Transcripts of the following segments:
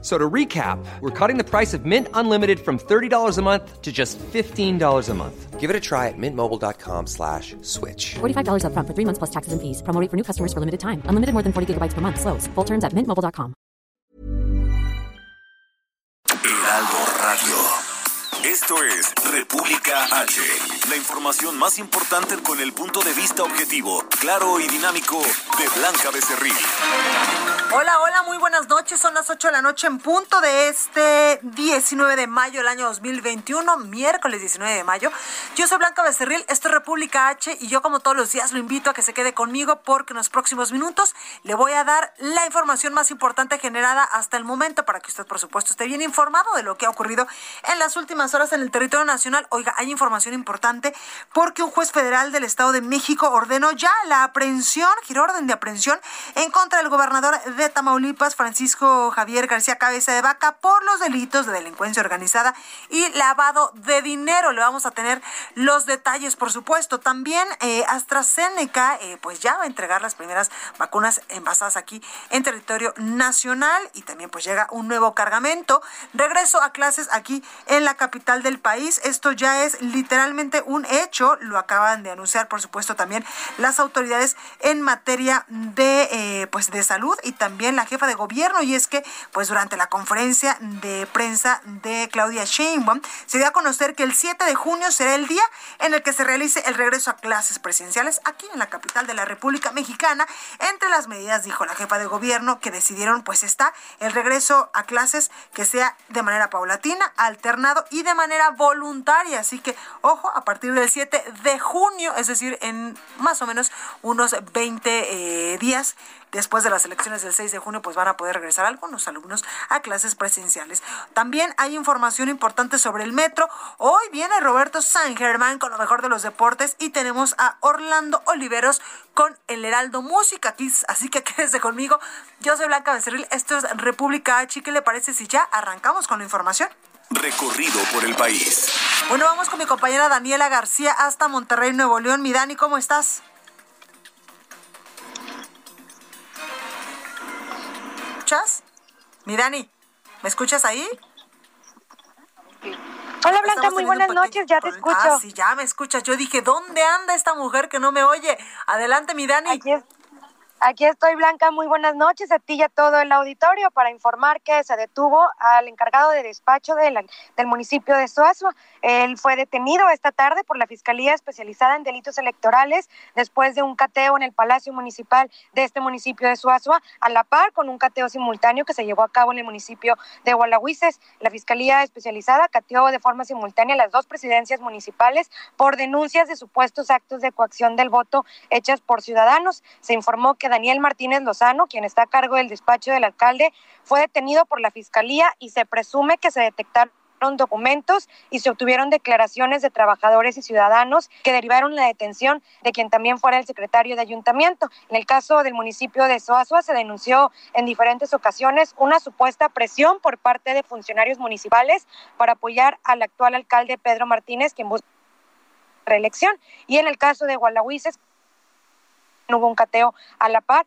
So to recap, we're cutting the price of Mint Unlimited from $30 a month to just $15 a month. Give it a try at mintmobile.com slash switch. $45 up front for three months plus taxes and fees. Promo rate for new customers for limited time. Unlimited more than 40 gigabytes per month. Slows. Full terms at mintmobile.com. Heraldo Radio. Esto es República H. La información más importante con el punto de vista objetivo, claro y dinámico de Blanca Becerril. Hola, hola, muy buenas noches. Son las 8 de la noche en punto de este 19 de mayo del año 2021, miércoles 19 de mayo. Yo soy Blanca Becerril, esto es República H y yo como todos los días lo invito a que se quede conmigo porque en los próximos minutos le voy a dar la información más importante generada hasta el momento para que usted por supuesto esté bien informado de lo que ha ocurrido en las últimas horas en el territorio nacional. Oiga, hay información importante porque un juez federal del Estado de México ordenó ya la aprehensión, giró orden de aprehensión en contra del gobernador de Tamaulipas, Francisco Javier García Cabeza de Vaca, por los delitos de delincuencia organizada y lavado de dinero. Le vamos a tener los detalles, por supuesto. También eh, AstraZeneca, eh, pues ya va a entregar las primeras vacunas envasadas aquí en territorio nacional y también pues llega un nuevo cargamento. Regreso a clases aquí en la capital del país. Esto ya es literalmente un hecho. Lo acaban de anunciar, por supuesto, también las autoridades en materia de, eh, pues de salud y también la jefa de gobierno y es que pues durante la conferencia de prensa de Claudia Sheinbaum se dio a conocer que el 7 de junio será el día en el que se realice el regreso a clases presidenciales aquí en la capital de la República Mexicana. Entre las medidas dijo la jefa de gobierno que decidieron pues está el regreso a clases que sea de manera paulatina, alternado y de manera voluntaria. Así que ojo, a partir del 7 de junio, es decir, en más o menos unos 20 eh, días después de las elecciones del 6 de junio, pues van a poder regresar algunos alumnos a clases presenciales. También hay información importante sobre el metro. Hoy viene Roberto San Germán con lo mejor de los deportes y tenemos a Orlando Oliveros con el Heraldo Música. Así que quédese conmigo. Yo soy Blanca Becerril. Esto es República H. ¿Qué le parece si ya arrancamos con la información? Recorrido por el país. Bueno, vamos con mi compañera Daniela García hasta Monterrey, Nuevo León. Mi Dani, ¿cómo estás? escuchas? Mi Dani, ¿me escuchas ahí? Hola Blanca, muy buenas noches, ya te escucho. Ah, sí, ya me escuchas. Yo dije, ¿dónde anda esta mujer que no me oye? Adelante, mi Dani. Aquí Aquí estoy, Blanca. Muy buenas noches a ti y a todo el auditorio para informar que se detuvo al encargado de despacho del municipio de Suazua. Él fue detenido esta tarde por la Fiscalía Especializada en Delitos Electorales después de un cateo en el Palacio Municipal de este municipio de Suazua, a la par con un cateo simultáneo que se llevó a cabo en el municipio de Gualahuises. La Fiscalía Especializada cateó de forma simultánea las dos presidencias municipales por denuncias de supuestos actos de coacción del voto hechas por ciudadanos. Se informó que Daniel Martínez Lozano, quien está a cargo del despacho del alcalde, fue detenido por la Fiscalía y se presume que se detectaron documentos y se obtuvieron declaraciones de trabajadores y ciudadanos que derivaron la detención de quien también fuera el secretario de ayuntamiento. En el caso del municipio de Soazua se denunció en diferentes ocasiones una supuesta presión por parte de funcionarios municipales para apoyar al actual alcalde Pedro Martínez, quien busca reelección. Y en el caso de Gualahuises, hubo un cateo a la par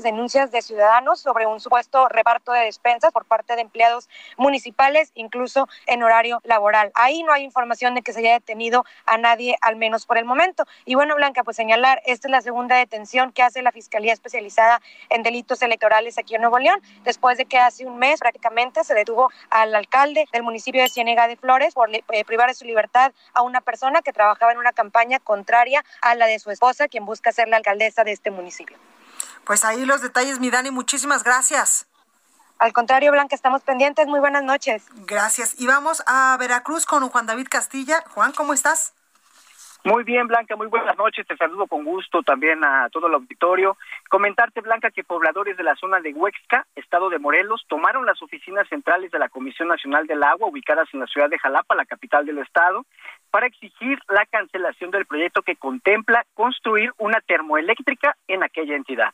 denuncias de ciudadanos sobre un supuesto reparto de despensas por parte de empleados municipales, incluso en horario laboral. Ahí no hay información de que se haya detenido a nadie, al menos por el momento. Y bueno, Blanca, pues señalar, esta es la segunda detención que hace la Fiscalía Especializada en Delitos Electorales aquí en Nuevo León, después de que hace un mes prácticamente se detuvo al alcalde del municipio de Ciénega de Flores por eh, privar de su libertad a una persona que trabajaba en una campaña contraria a la de su esposa, quien busca ser la alcaldesa de este municipio. Pues ahí los detalles, mi Dani, muchísimas gracias. Al contrario, Blanca, estamos pendientes. Muy buenas noches. Gracias. Y vamos a Veracruz con Juan David Castilla. Juan, ¿cómo estás? Muy bien, Blanca, muy buenas noches. Te saludo con gusto también a todo el auditorio. Comentarte, Blanca, que pobladores de la zona de Huexca, estado de Morelos, tomaron las oficinas centrales de la Comisión Nacional del Agua, ubicadas en la ciudad de Jalapa, la capital del estado, para exigir la cancelación del proyecto que contempla construir una termoeléctrica en aquella entidad.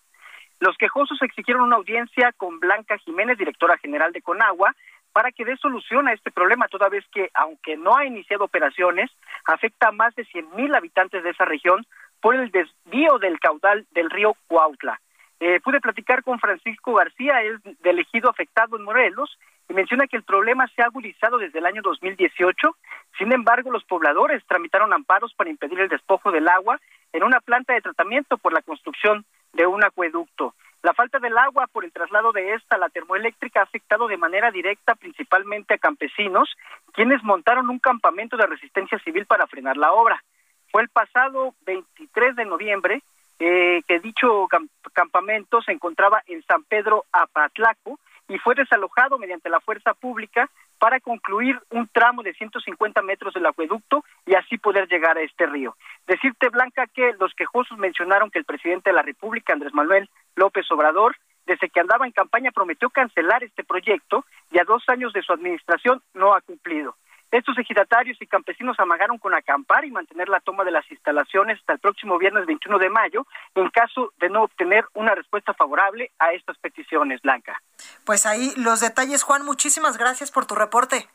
Los quejosos exigieron una audiencia con Blanca Jiménez, directora general de Conagua, para que dé solución a este problema, toda vez que, aunque no ha iniciado operaciones, afecta a más de 100.000 habitantes de esa región por el desvío del caudal del río Cuautla. Eh, pude platicar con Francisco García, es del ejido afectado en Morelos, y menciona que el problema se ha agudizado desde el año 2018. Sin embargo, los pobladores tramitaron amparos para impedir el despojo del agua en una planta de tratamiento por la construcción de un acueducto. La falta del agua por el traslado de esta a la termoeléctrica ha afectado de manera directa principalmente a campesinos, quienes montaron un campamento de resistencia civil para frenar la obra. Fue el pasado 23 de noviembre eh, que dicho campamento se encontraba en San Pedro Apatlaco y fue desalojado mediante la fuerza pública para concluir un tramo de 150 metros del acueducto y así poder llegar a este río. Decirte, Blanca, que los quejosos mencionaron que el presidente de la República, Andrés Manuel López Obrador, desde que andaba en campaña prometió cancelar este proyecto y a dos años de su administración no ha cumplido. Estos ejidatarios y campesinos amagaron con acampar y mantener la toma de las instalaciones hasta el próximo viernes 21 de mayo en caso de no obtener una respuesta favorable a estas peticiones, Blanca. Pues ahí los detalles, Juan. Muchísimas gracias por tu reporte.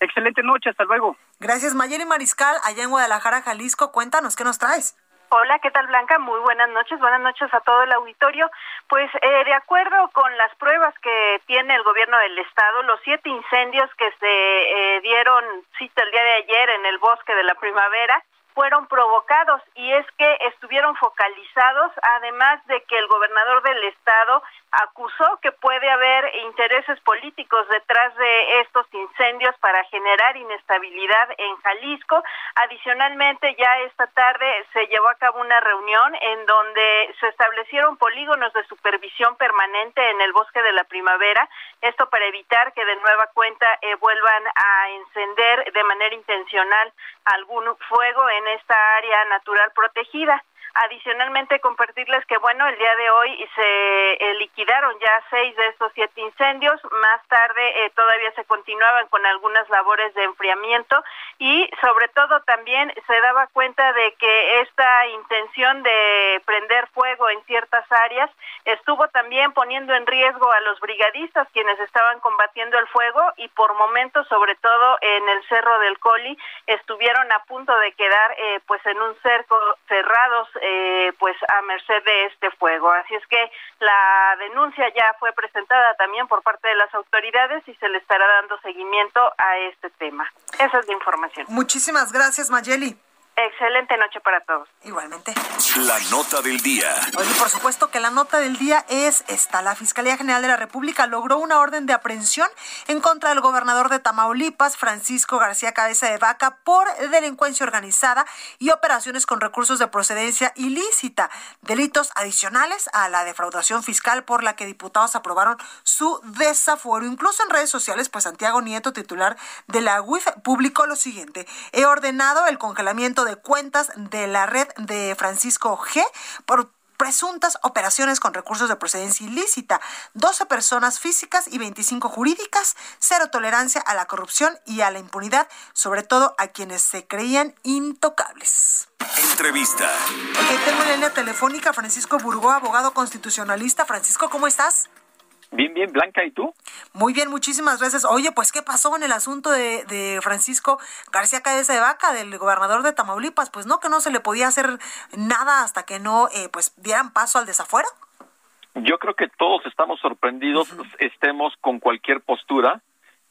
Excelente noche, hasta luego. Gracias, Mayeli Mariscal, allá en Guadalajara, Jalisco. Cuéntanos, ¿qué nos traes? Hola, ¿qué tal Blanca? Muy buenas noches, buenas noches a todo el auditorio. Pues eh, de acuerdo con las pruebas que tiene el gobierno del estado, los siete incendios que se eh, dieron cita el día de ayer en el bosque de la primavera fueron provocados y es que estuvieron focalizados, además de que el gobernador del estado acusó que puede haber intereses políticos detrás de estos incendios para generar inestabilidad en Jalisco. Adicionalmente, ya esta tarde se llevó a cabo una reunión en donde se establecieron polígonos de supervisión permanente en el bosque de la primavera, esto para evitar que de nueva cuenta eh, vuelvan a encender de manera intencional algún fuego en esta área natural protegida. Adicionalmente, compartirles que, bueno, el día de hoy se eh, liquidaron ya seis de estos siete incendios. Más tarde eh, todavía se continuaban con algunas labores de enfriamiento y, sobre todo, también se daba cuenta de que esta intención de prender fuego en ciertas áreas estuvo también poniendo en riesgo a los brigadistas quienes estaban combatiendo el fuego y, por momentos, sobre todo en el Cerro del Coli, estuvieron a punto de quedar, eh, pues, en un cerco cerrados eh, pues a merced de este fuego. Así es que la denuncia ya fue presentada también por parte de las autoridades y se le estará dando seguimiento a este tema. Esa es la información. Muchísimas gracias, Mayeli. Excelente noche para todos. Igualmente. La nota del día. Oye, por supuesto que la nota del día es esta. La Fiscalía General de la República logró una orden de aprehensión en contra del gobernador de Tamaulipas, Francisco García Cabeza de Vaca, por delincuencia organizada y operaciones con recursos de procedencia ilícita, delitos adicionales a la defraudación fiscal por la que diputados aprobaron su desafuero. Incluso en redes sociales, pues Santiago Nieto, titular de la UIF, publicó lo siguiente. He ordenado el congelamiento de cuentas de la red de Francisco G por presuntas operaciones con recursos de procedencia ilícita, 12 personas físicas y 25 jurídicas, cero tolerancia a la corrupción y a la impunidad, sobre todo a quienes se creían intocables. Entrevista. Ok, tengo en línea telefónica Francisco Burgó, abogado constitucionalista. Francisco, ¿cómo estás? Bien, bien, Blanca, ¿y tú? Muy bien, muchísimas gracias. Oye, pues, ¿qué pasó en el asunto de, de Francisco García Cabeza de Vaca, del gobernador de Tamaulipas? Pues no, que no se le podía hacer nada hasta que no, eh, pues, dieran paso al desafuero. Yo creo que todos estamos sorprendidos, estemos con cualquier postura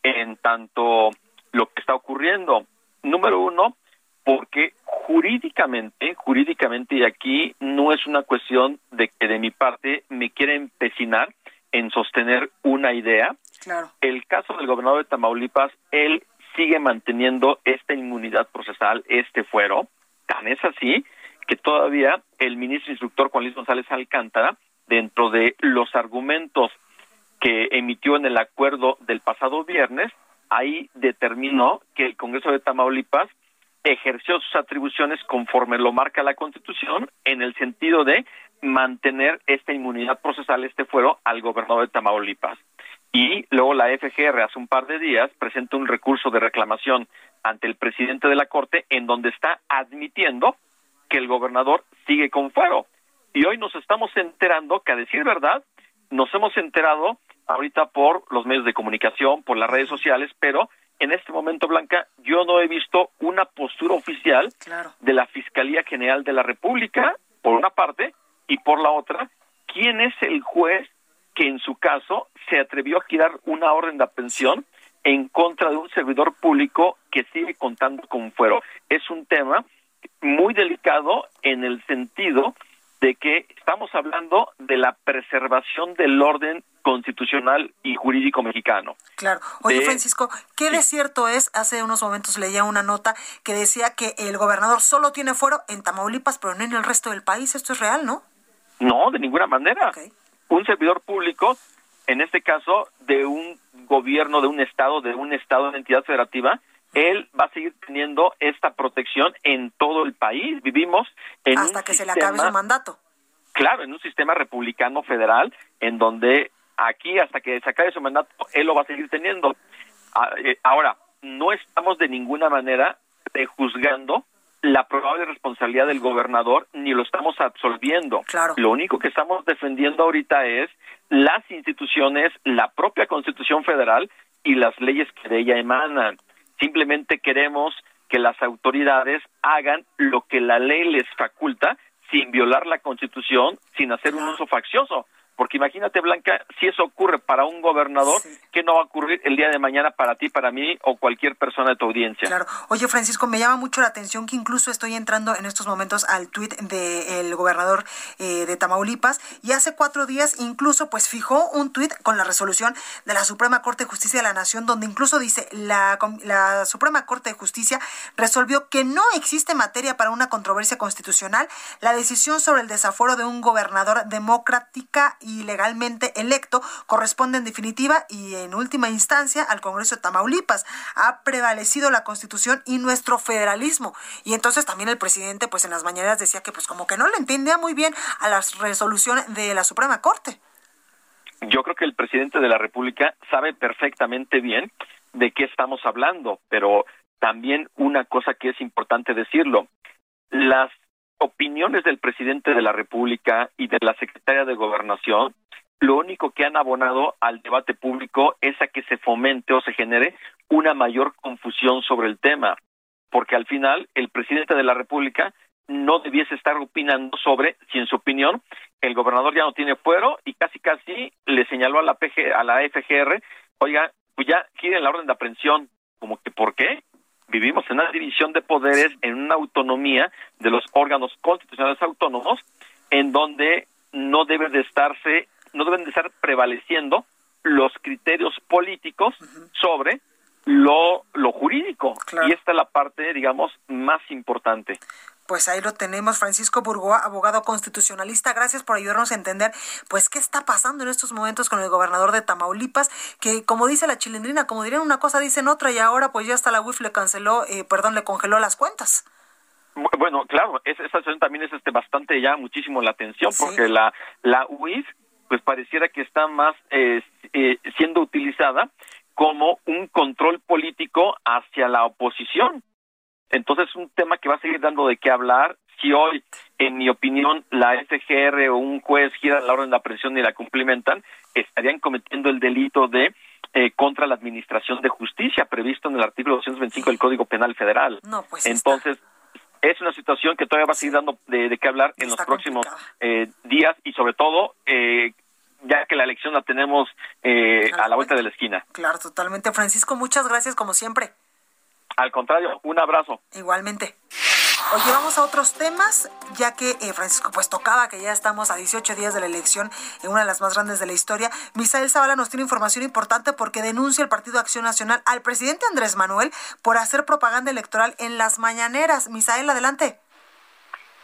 en tanto lo que está ocurriendo. Número uno, porque jurídicamente, jurídicamente, y aquí no es una cuestión de que de mi parte me quiera empecinar, en sostener una idea. El caso del gobernador de Tamaulipas, él sigue manteniendo esta inmunidad procesal, este fuero. Tan es así que todavía el ministro instructor Juan Luis González Alcántara, dentro de los argumentos que emitió en el acuerdo del pasado viernes, ahí determinó que el Congreso de Tamaulipas ejerció sus atribuciones conforme lo marca la Constitución, en el sentido de mantener esta inmunidad procesal, este fuero, al gobernador de Tamaulipas. Y luego la FGR hace un par de días presenta un recurso de reclamación ante el presidente de la Corte en donde está admitiendo que el gobernador sigue con fuero. Y hoy nos estamos enterando que, a decir verdad, nos hemos enterado ahorita por los medios de comunicación, por las redes sociales, pero en este momento, Blanca, yo no he visto una postura oficial de la Fiscalía General de la República, por una parte, y por la otra, quién es el juez que en su caso se atrevió a girar una orden de aprehensión en contra de un servidor público que sigue contando con fuero. Es un tema muy delicado en el sentido de que estamos hablando de la preservación del orden constitucional y jurídico mexicano. Claro. Oye, Francisco, ¿qué de cierto es? Hace unos momentos leía una nota que decía que el gobernador solo tiene fuero en Tamaulipas, pero no en el resto del país. Esto es real, ¿no? No, de ninguna manera. Un servidor público, en este caso, de un gobierno, de un estado, de un estado de entidad federativa, él va a seguir teniendo esta protección en todo el país. Vivimos en hasta que se le acabe su mandato. Claro, en un sistema republicano federal en donde aquí hasta que se acabe su mandato él lo va a seguir teniendo. Ah, eh, ahora, no estamos de ninguna manera juzgando la probable responsabilidad del gobernador ni lo estamos absolviendo. Claro. Lo único que estamos defendiendo ahorita es las instituciones, la propia Constitución Federal y las leyes que de ella emanan. Simplemente queremos que las autoridades hagan lo que la ley les faculta sin violar la Constitución, sin hacer un uso faccioso. Porque imagínate, Blanca, si eso ocurre para un gobernador, ¿qué no va a ocurrir el día de mañana para ti, para mí o cualquier persona de tu audiencia? Claro. Oye, Francisco, me llama mucho la atención que incluso estoy entrando en estos momentos al tuit del gobernador eh, de Tamaulipas y hace cuatro días incluso pues fijó un tuit con la resolución de la Suprema Corte de Justicia de la Nación donde incluso dice la, la Suprema Corte de Justicia resolvió que no existe materia para una controversia constitucional. La decisión sobre el desafuero de un gobernador democrática y legalmente electo corresponde en definitiva y en última instancia al Congreso de Tamaulipas. Ha prevalecido la Constitución y nuestro federalismo. Y entonces también el presidente pues en las mañanas decía que pues como que no le entendía muy bien a las resoluciones de la Suprema Corte. Yo creo que el presidente de la República sabe perfectamente bien de qué estamos hablando, pero también una cosa que es importante decirlo, las opiniones del presidente de la República y de la secretaria de Gobernación, lo único que han abonado al debate público es a que se fomente o se genere una mayor confusión sobre el tema, porque al final el presidente de la República no debiese estar opinando sobre si en su opinión el gobernador ya no tiene fuero y casi casi le señaló a la PG, a la FGR, oiga, pues ya quieren la orden de aprehensión, como que ¿por qué? Vivimos en una división de poderes, en una autonomía de los órganos constitucionales autónomos, en donde no debe de estarse, no deben de estar prevaleciendo los criterios políticos sobre lo, lo jurídico. Y esta es la parte, digamos, más importante. Pues ahí lo tenemos, Francisco Burgoa, abogado constitucionalista. Gracias por ayudarnos a entender, pues, qué está pasando en estos momentos con el gobernador de Tamaulipas, que como dice la chilindrina, como dirían una cosa, dicen otra, y ahora pues ya hasta la UIF le canceló, eh, perdón, le congeló las cuentas. Bueno, claro, esa situación también es este bastante ya muchísimo la atención, porque la, la UIF, pues pareciera que está más eh, eh, siendo utilizada como un control político hacia la oposición entonces es un tema que va a seguir dando de qué hablar. Si hoy, en mi opinión, la FGR o un juez gira la orden de aprehensión y la cumplimentan, estarían cometiendo el delito de eh, contra la administración de justicia previsto en el artículo 225 del Código Penal Federal. No, pues Entonces, es una situación que todavía va a seguir dando de, qué hablar en los próximos eh, días y sobre todo eh, ya que la elección la tenemos a la vuelta de la esquina. Claro, totalmente. Francisco, muchas gracias como siempre. Al contrario, un abrazo. Igualmente. Oye, vamos a otros temas, ya que eh, Francisco pues tocaba que ya estamos a 18 días de la elección en una de las más grandes de la historia. Misael Zavala nos tiene información importante porque denuncia el Partido Acción Nacional al presidente Andrés Manuel por hacer propaganda electoral en las mañaneras. Misael, adelante.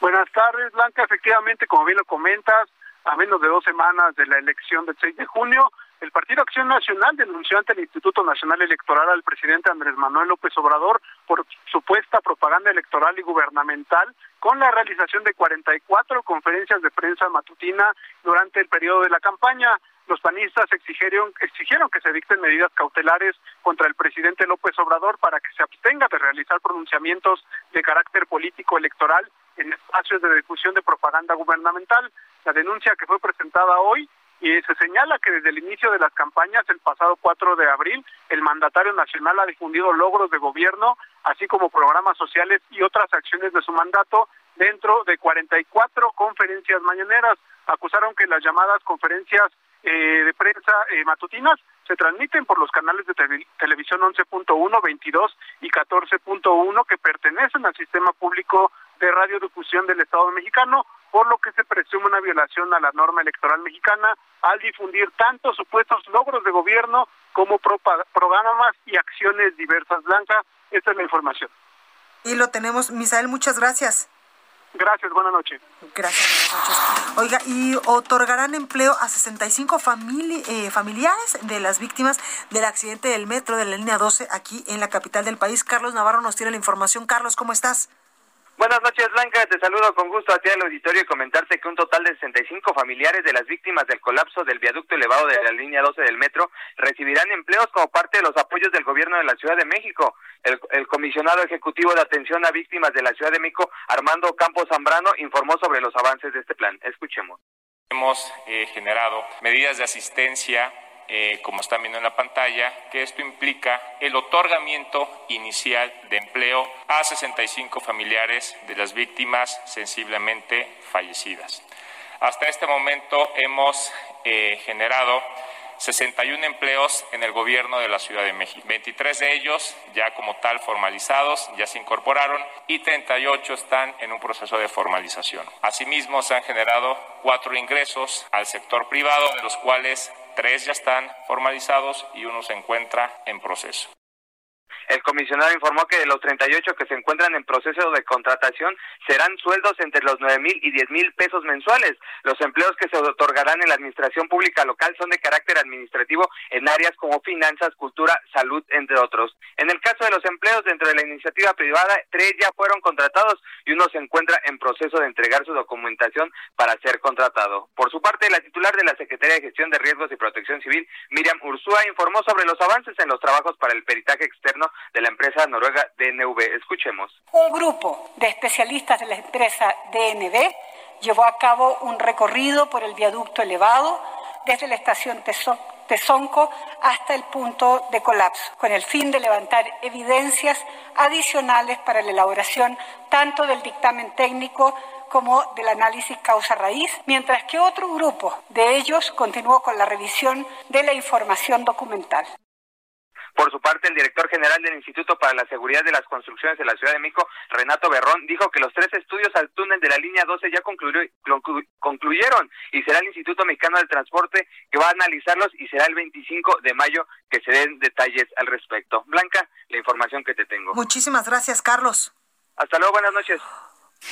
Buenas tardes, Blanca. Efectivamente, como bien lo comentas, a menos de dos semanas de la elección del 6 de junio, el Partido Acción Nacional denunció ante el Instituto Nacional Electoral al presidente Andrés Manuel López Obrador por supuesta propaganda electoral y gubernamental con la realización de 44 conferencias de prensa matutina durante el periodo de la campaña. Los panistas exigieron, exigieron que se dicten medidas cautelares contra el presidente López Obrador para que se abstenga de realizar pronunciamientos de carácter político electoral en espacios de difusión de propaganda gubernamental. La denuncia que fue presentada hoy se señala que desde el inicio de las campañas, el pasado 4 de abril, el mandatario nacional ha difundido logros de gobierno, así como programas sociales y otras acciones de su mandato dentro de 44 conferencias mañaneras. Acusaron que las llamadas conferencias eh, de prensa eh, matutinas se transmiten por los canales de televisión 11.1, 22 y 14.1 que pertenecen al sistema público de radiodifusión del Estado mexicano, por lo que se presume una violación a la norma electoral mexicana al difundir tanto supuestos logros de gobierno como programas y acciones diversas. Blanca, esta es la información. Y lo tenemos, Misael, muchas gracias. Gracias, buenas noches. Gracias, buenas noches. Oiga, y otorgarán empleo a 65 famili eh, familiares de las víctimas del accidente del metro de la línea 12 aquí en la capital del país. Carlos Navarro nos tiene la información. Carlos, ¿cómo estás? Buenas noches, Blanca. Te saludo con gusto a ti al auditorio y comentarte que un total de 65 familiares de las víctimas del colapso del viaducto elevado de la línea 12 del metro recibirán empleos como parte de los apoyos del gobierno de la Ciudad de México. El, comisionado ejecutivo de atención a víctimas de la Ciudad de México, Armando Campos Zambrano, informó sobre los avances de este plan. Escuchemos. Hemos eh, generado medidas de asistencia eh, como están viendo en la pantalla, que esto implica el otorgamiento inicial de empleo a 65 familiares de las víctimas sensiblemente fallecidas. Hasta este momento hemos eh, generado 61 empleos en el gobierno de la Ciudad de México. 23 de ellos ya como tal formalizados, ya se incorporaron y 38 están en un proceso de formalización. Asimismo, se han generado cuatro ingresos al sector privado, de los cuales Tres ya están formalizados y uno se encuentra en proceso. El comisionado informó que de los 38 que se encuentran en proceso de contratación serán sueldos entre los 9 mil y 10 mil pesos mensuales. Los empleos que se otorgarán en la administración pública local son de carácter administrativo en áreas como finanzas, cultura, salud, entre otros. En el caso de los empleos dentro de la iniciativa privada, tres ya fueron contratados y uno se encuentra en proceso de entregar su documentación para ser contratado. Por su parte, la titular de la Secretaría de Gestión de Riesgos y Protección Civil, Miriam Ursúa, informó sobre los avances en los trabajos para el peritaje externo de la empresa noruega DNV. Escuchemos. Un grupo de especialistas de la empresa DNV llevó a cabo un recorrido por el viaducto elevado desde la estación Tezonco hasta el punto de colapso, con el fin de levantar evidencias adicionales para la elaboración tanto del dictamen técnico como del análisis causa-raíz, mientras que otro grupo de ellos continuó con la revisión de la información documental. Por su parte, el director general del Instituto para la Seguridad de las Construcciones de la Ciudad de México, Renato Berrón, dijo que los tres estudios al túnel de la línea 12 ya concluyeron y será el Instituto Mexicano del Transporte que va a analizarlos y será el 25 de mayo que se den detalles al respecto. Blanca, la información que te tengo. Muchísimas gracias, Carlos. Hasta luego, buenas noches.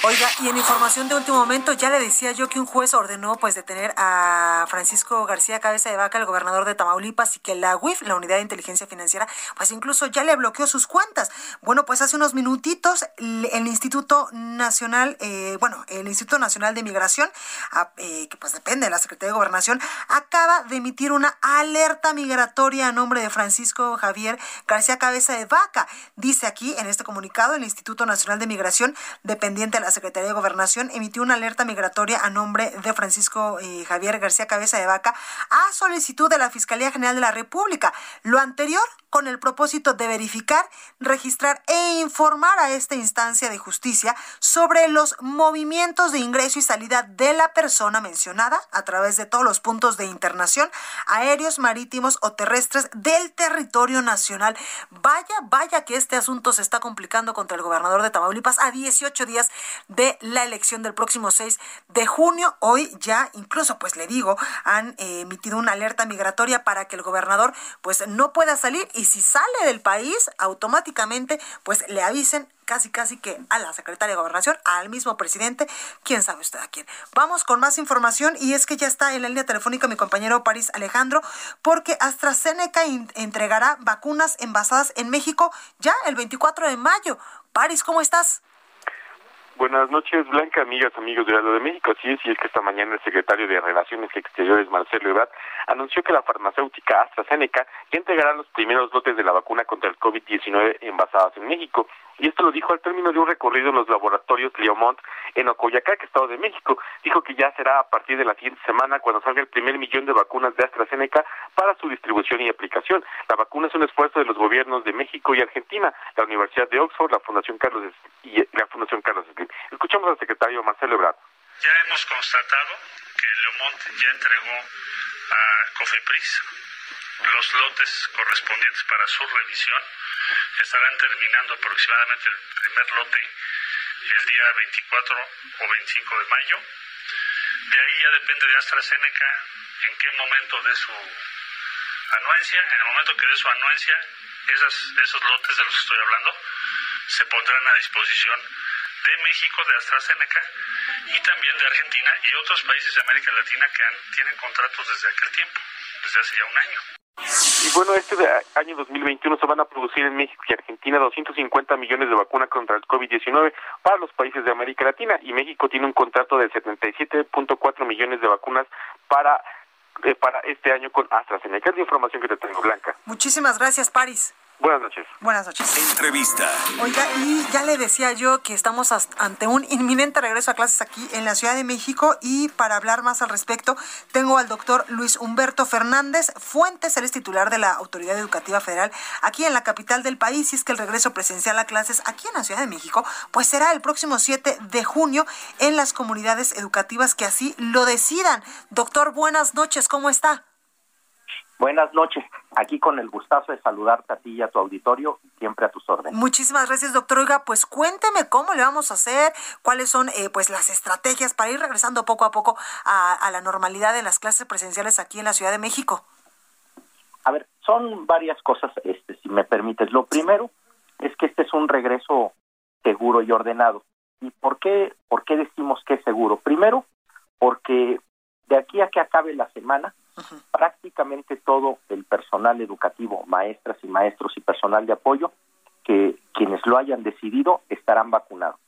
Oiga, y en información de último momento, ya le decía yo que un juez ordenó pues detener a Francisco García Cabeza de Vaca, el gobernador de Tamaulipas, y que la UIF, la Unidad de Inteligencia Financiera, pues incluso ya le bloqueó sus cuentas. Bueno, pues hace unos minutitos el Instituto Nacional, eh, bueno, el Instituto Nacional de Migración, ah, eh, que pues depende de la Secretaría de Gobernación, acaba de emitir una alerta migratoria a nombre de Francisco Javier García Cabeza de Vaca. Dice aquí en este comunicado el Instituto Nacional de Migración, dependiente la Secretaría de Gobernación emitió una alerta migratoria a nombre de Francisco eh, Javier García Cabeza de Vaca a solicitud de la Fiscalía General de la República. Lo anterior con el propósito de verificar, registrar e informar a esta instancia de justicia sobre los movimientos de ingreso y salida de la persona mencionada a través de todos los puntos de internación aéreos, marítimos o terrestres del territorio nacional. Vaya, vaya que este asunto se está complicando contra el gobernador de Tamaulipas a 18 días de la elección del próximo 6 de junio. Hoy ya incluso, pues le digo, han emitido una alerta migratoria para que el gobernador pues no pueda salir y si sale del país, automáticamente pues le avisen casi casi que a la secretaria de gobernación, al mismo presidente, quién sabe usted a quién. Vamos con más información y es que ya está en la línea telefónica mi compañero París Alejandro, porque AstraZeneca entregará vacunas envasadas en México ya el 24 de mayo. París, ¿cómo estás? Buenas noches, Blanca, amigas, amigos de Lado de México. Sí, sí, es que esta mañana el secretario de Relaciones Exteriores, Marcelo Ebrard, anunció que la farmacéutica AstraZeneca entregará los primeros lotes de la vacuna contra el COVID-19 envasadas en México. Y esto lo dijo al término de un recorrido en los laboratorios Leomont en Ocoyacac, Estado de México. Dijo que ya será a partir de la siguiente semana cuando salga el primer millón de vacunas de AstraZeneca para su distribución y aplicación. La vacuna es un esfuerzo de los gobiernos de México y Argentina, la Universidad de Oxford, la Fundación Carlos y la Fundación Carlos Slim. Escuchamos al secretario Marcelo Ebrard. Ya hemos constatado que Leomont ya entregó a COFEPRIS los lotes correspondientes para su revisión. Estarán terminando aproximadamente el primer lote el día 24 o 25 de mayo. De ahí ya depende de AstraZeneca en qué momento de su anuencia. En el momento que dé su anuencia, esas, esos lotes de los que estoy hablando se pondrán a disposición de México, de AstraZeneca, y también de Argentina y otros países de América Latina que han, tienen contratos desde aquel tiempo, desde hace ya un año. Y bueno, este año 2021 se van a producir en México y Argentina 250 millones de vacunas contra el COVID-19 para los países de América Latina y México tiene un contrato de 77.4 millones de vacunas para eh, para este año con AstraZeneca. Es la información que te tengo, Blanca. Muchísimas gracias, Paris. Buenas noches. Buenas noches. Entrevista. Oiga, y ya le decía yo que estamos ante un inminente regreso a clases aquí en la Ciudad de México y para hablar más al respecto tengo al doctor Luis Humberto Fernández Fuentes, él es titular de la Autoridad Educativa Federal aquí en la capital del país y es que el regreso presencial a clases aquí en la Ciudad de México pues será el próximo 7 de junio en las comunidades educativas que así lo decidan. Doctor, buenas noches, ¿cómo está? Buenas noches. Aquí con el gustazo de saludarte a ti y a tu auditorio, siempre a tus órdenes. Muchísimas gracias, doctor. Oiga, pues cuénteme cómo le vamos a hacer, cuáles son eh, pues las estrategias para ir regresando poco a poco a, la normalidad de las clases presenciales aquí en la Ciudad de México. A ver, son varias cosas, este, si me permites. Lo primero es que este es un regreso seguro y ordenado. ¿Y por qué, por qué decimos que es seguro? Primero, porque de aquí a que acabe la semana, prácticamente todo el personal educativo, maestras y maestros y personal de apoyo, que quienes lo hayan decidido estarán vacunados.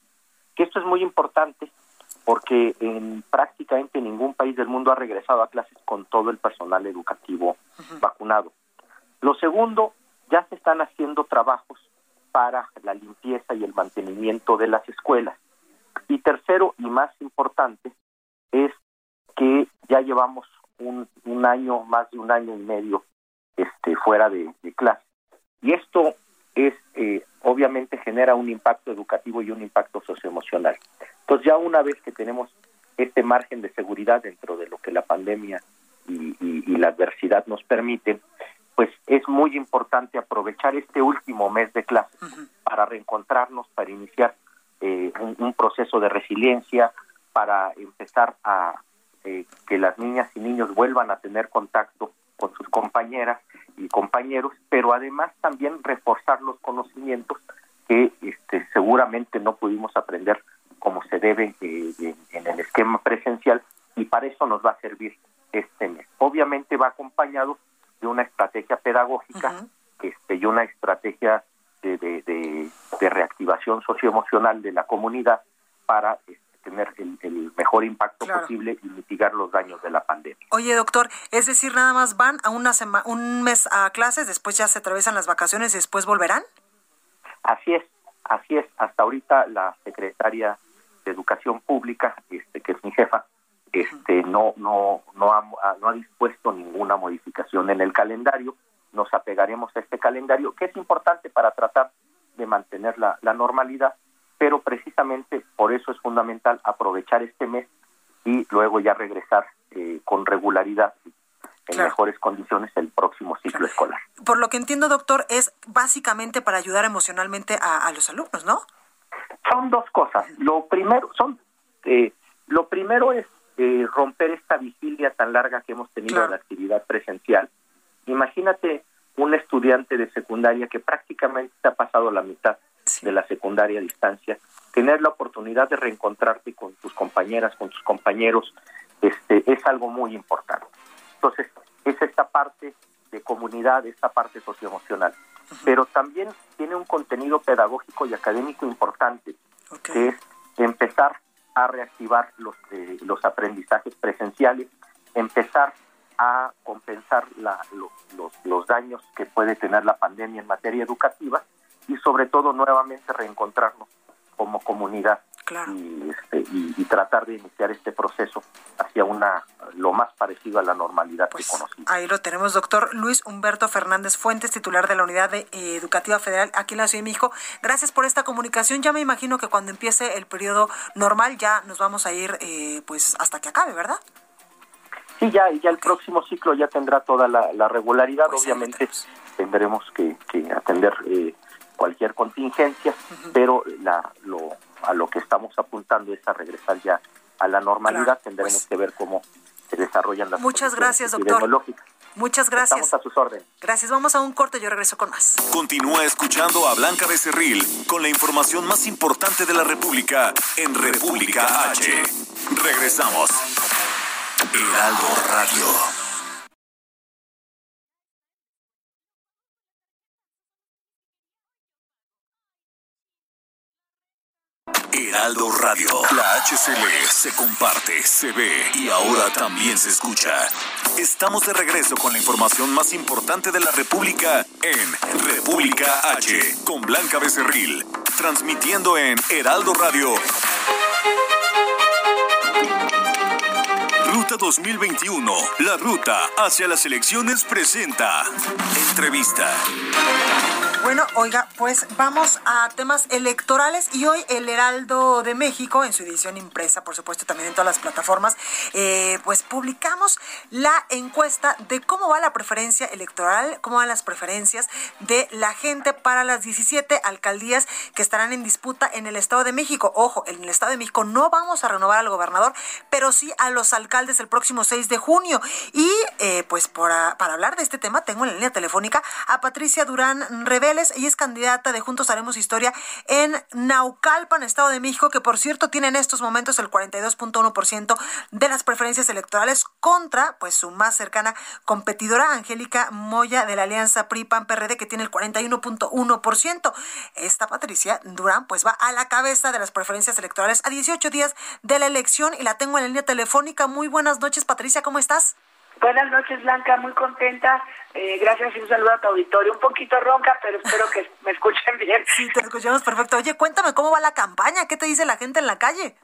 Que esto es muy importante porque en prácticamente ningún país del mundo ha regresado a clases con todo el personal educativo vacunado. Lo segundo, ya se están haciendo trabajos para la limpieza y el mantenimiento de las escuelas. Y tercero y más importante es que ya llevamos un, un año, más de un año y medio este, fuera de, clase. Y esto es, eh, obviamente genera un impacto educativo y un impacto socioemocional. Entonces ya una vez que tenemos este margen de seguridad dentro de lo que la pandemia y, la adversidad nos permiten, pues es muy importante aprovechar este último mes de clase para reencontrarnos, para iniciar eh, un, proceso de resiliencia, para empezar a, eh, que las niñas y niños vuelvan a tener contacto con sus compañeras y compañeros, pero además también reforzar los conocimientos que este, seguramente no pudimos aprender como se debe eh, en el esquema presencial y para eso nos va a servir este mes. Obviamente va acompañado de una estrategia pedagógica este, y una estrategia de, de, de reactivación socioemocional de la comunidad para el, mejor impacto posible y mitigar los daños de la pandemia. Oye, doctor, es decir, nada más van a una semana, un mes a clases, después ya se atraviesan las vacaciones y después volverán. Así es, así es. Hasta ahorita la secretaria de Educación Pública, este, que es mi jefa, este, no, no, no ha, no ha dispuesto ninguna modificación en el calendario. Nos apegaremos a este calendario, que es importante para tratar de mantener la, la normalidad pero precisamente por eso es fundamental aprovechar este mes y luego ya regresar eh, con regularidad en mejores condiciones el próximo ciclo escolar. Por lo que entiendo, doctor, es básicamente para ayudar emocionalmente a, los alumnos, ¿no? Son dos cosas. Lo primero son eh, lo primero es eh, romper esta vigilia tan larga que hemos tenido en la actividad presencial. Imagínate un estudiante de secundaria que prácticamente ha pasado la mitad de la secundaria a distancia, tener la oportunidad de reencontrarte con tus compañeras, con tus compañeros, este, es algo muy importante. Entonces, es esta parte de comunidad, esta parte socioemocional. Pero también tiene un contenido pedagógico y académico importante, que es empezar a reactivar los, eh, los aprendizajes presenciales, empezar a compensar la, los, los daños que puede tener la pandemia en materia educativa y sobre todo nuevamente reencontrarnos como comunidad y, este, y, tratar de iniciar este proceso hacia una lo más parecido a la normalidad que pues, conocimos. Ahí lo tenemos, doctor Luis Humberto Fernández Fuentes, titular de la Unidad de, eh, Educativa Federal aquí en la Ciudad de México. Gracias por esta comunicación. Ya me imagino que cuando empiece el periodo normal ya nos vamos a ir eh, pues hasta que acabe, ¿verdad? Sí, ya, ya el próximo ciclo ya tendrá toda la, regularidad. Pues Obviamente tendremos que, atender eh, cualquier contingencia, pero la, lo, a lo que estamos apuntando es a regresar ya a la normalidad. Tendremos pues que ver cómo se desarrollan las Muchas gracias, doctor. Muchas gracias. Estamos a sus órdenes. Gracias. Vamos a un corte. Yo regreso con más. Continúa escuchando a Blanca Becerril con la información más importante de la República en República H. Regresamos. Heraldo Radio. Heraldo Radio. La HCL se comparte, se ve y ahora también se escucha. Estamos de regreso con la información más importante de la República en República H con Blanca Becerril, transmitiendo en Heraldo Radio. Ruta 2021, la ruta hacia las elecciones presenta. Entrevista. Bueno, oiga, pues vamos a temas electorales y hoy el Heraldo de México, en su edición impresa, por supuesto, también en todas las plataformas, eh, pues publicamos la encuesta de cómo va la preferencia electoral, cómo van las preferencias de la gente para las 17 alcaldías que estarán en disputa en el Estado de México. Ojo, en el Estado de México no vamos a renovar al gobernador, pero sí a los alcaldes el próximo 6 de junio. Y eh, pues para, hablar de este tema, tengo en la línea telefónica a Patricia Durán Rebe y es candidata de Juntos Haremos Historia en Naucalpan, Estado de México, que por cierto tiene en estos momentos el 42.1% de las preferencias electorales contra pues su más cercana competidora, Angélica Moya de la Alianza PRI-PAN-PRD, que tiene el 41.1%. Esta Patricia Durán pues va a la cabeza de las preferencias electorales a 18 días de la elección y la tengo en la línea telefónica. Muy buenas noches, Patricia, ¿cómo estás? Buenas noches, Blanca, muy contenta. Eh, gracias y un saludo a tu auditorio. Un poquito ronca, pero espero que me escuchen bien. Sí, te escuchamos perfecto. Oye, cuéntame cómo va la campaña, ¿qué te dice la gente en la calle?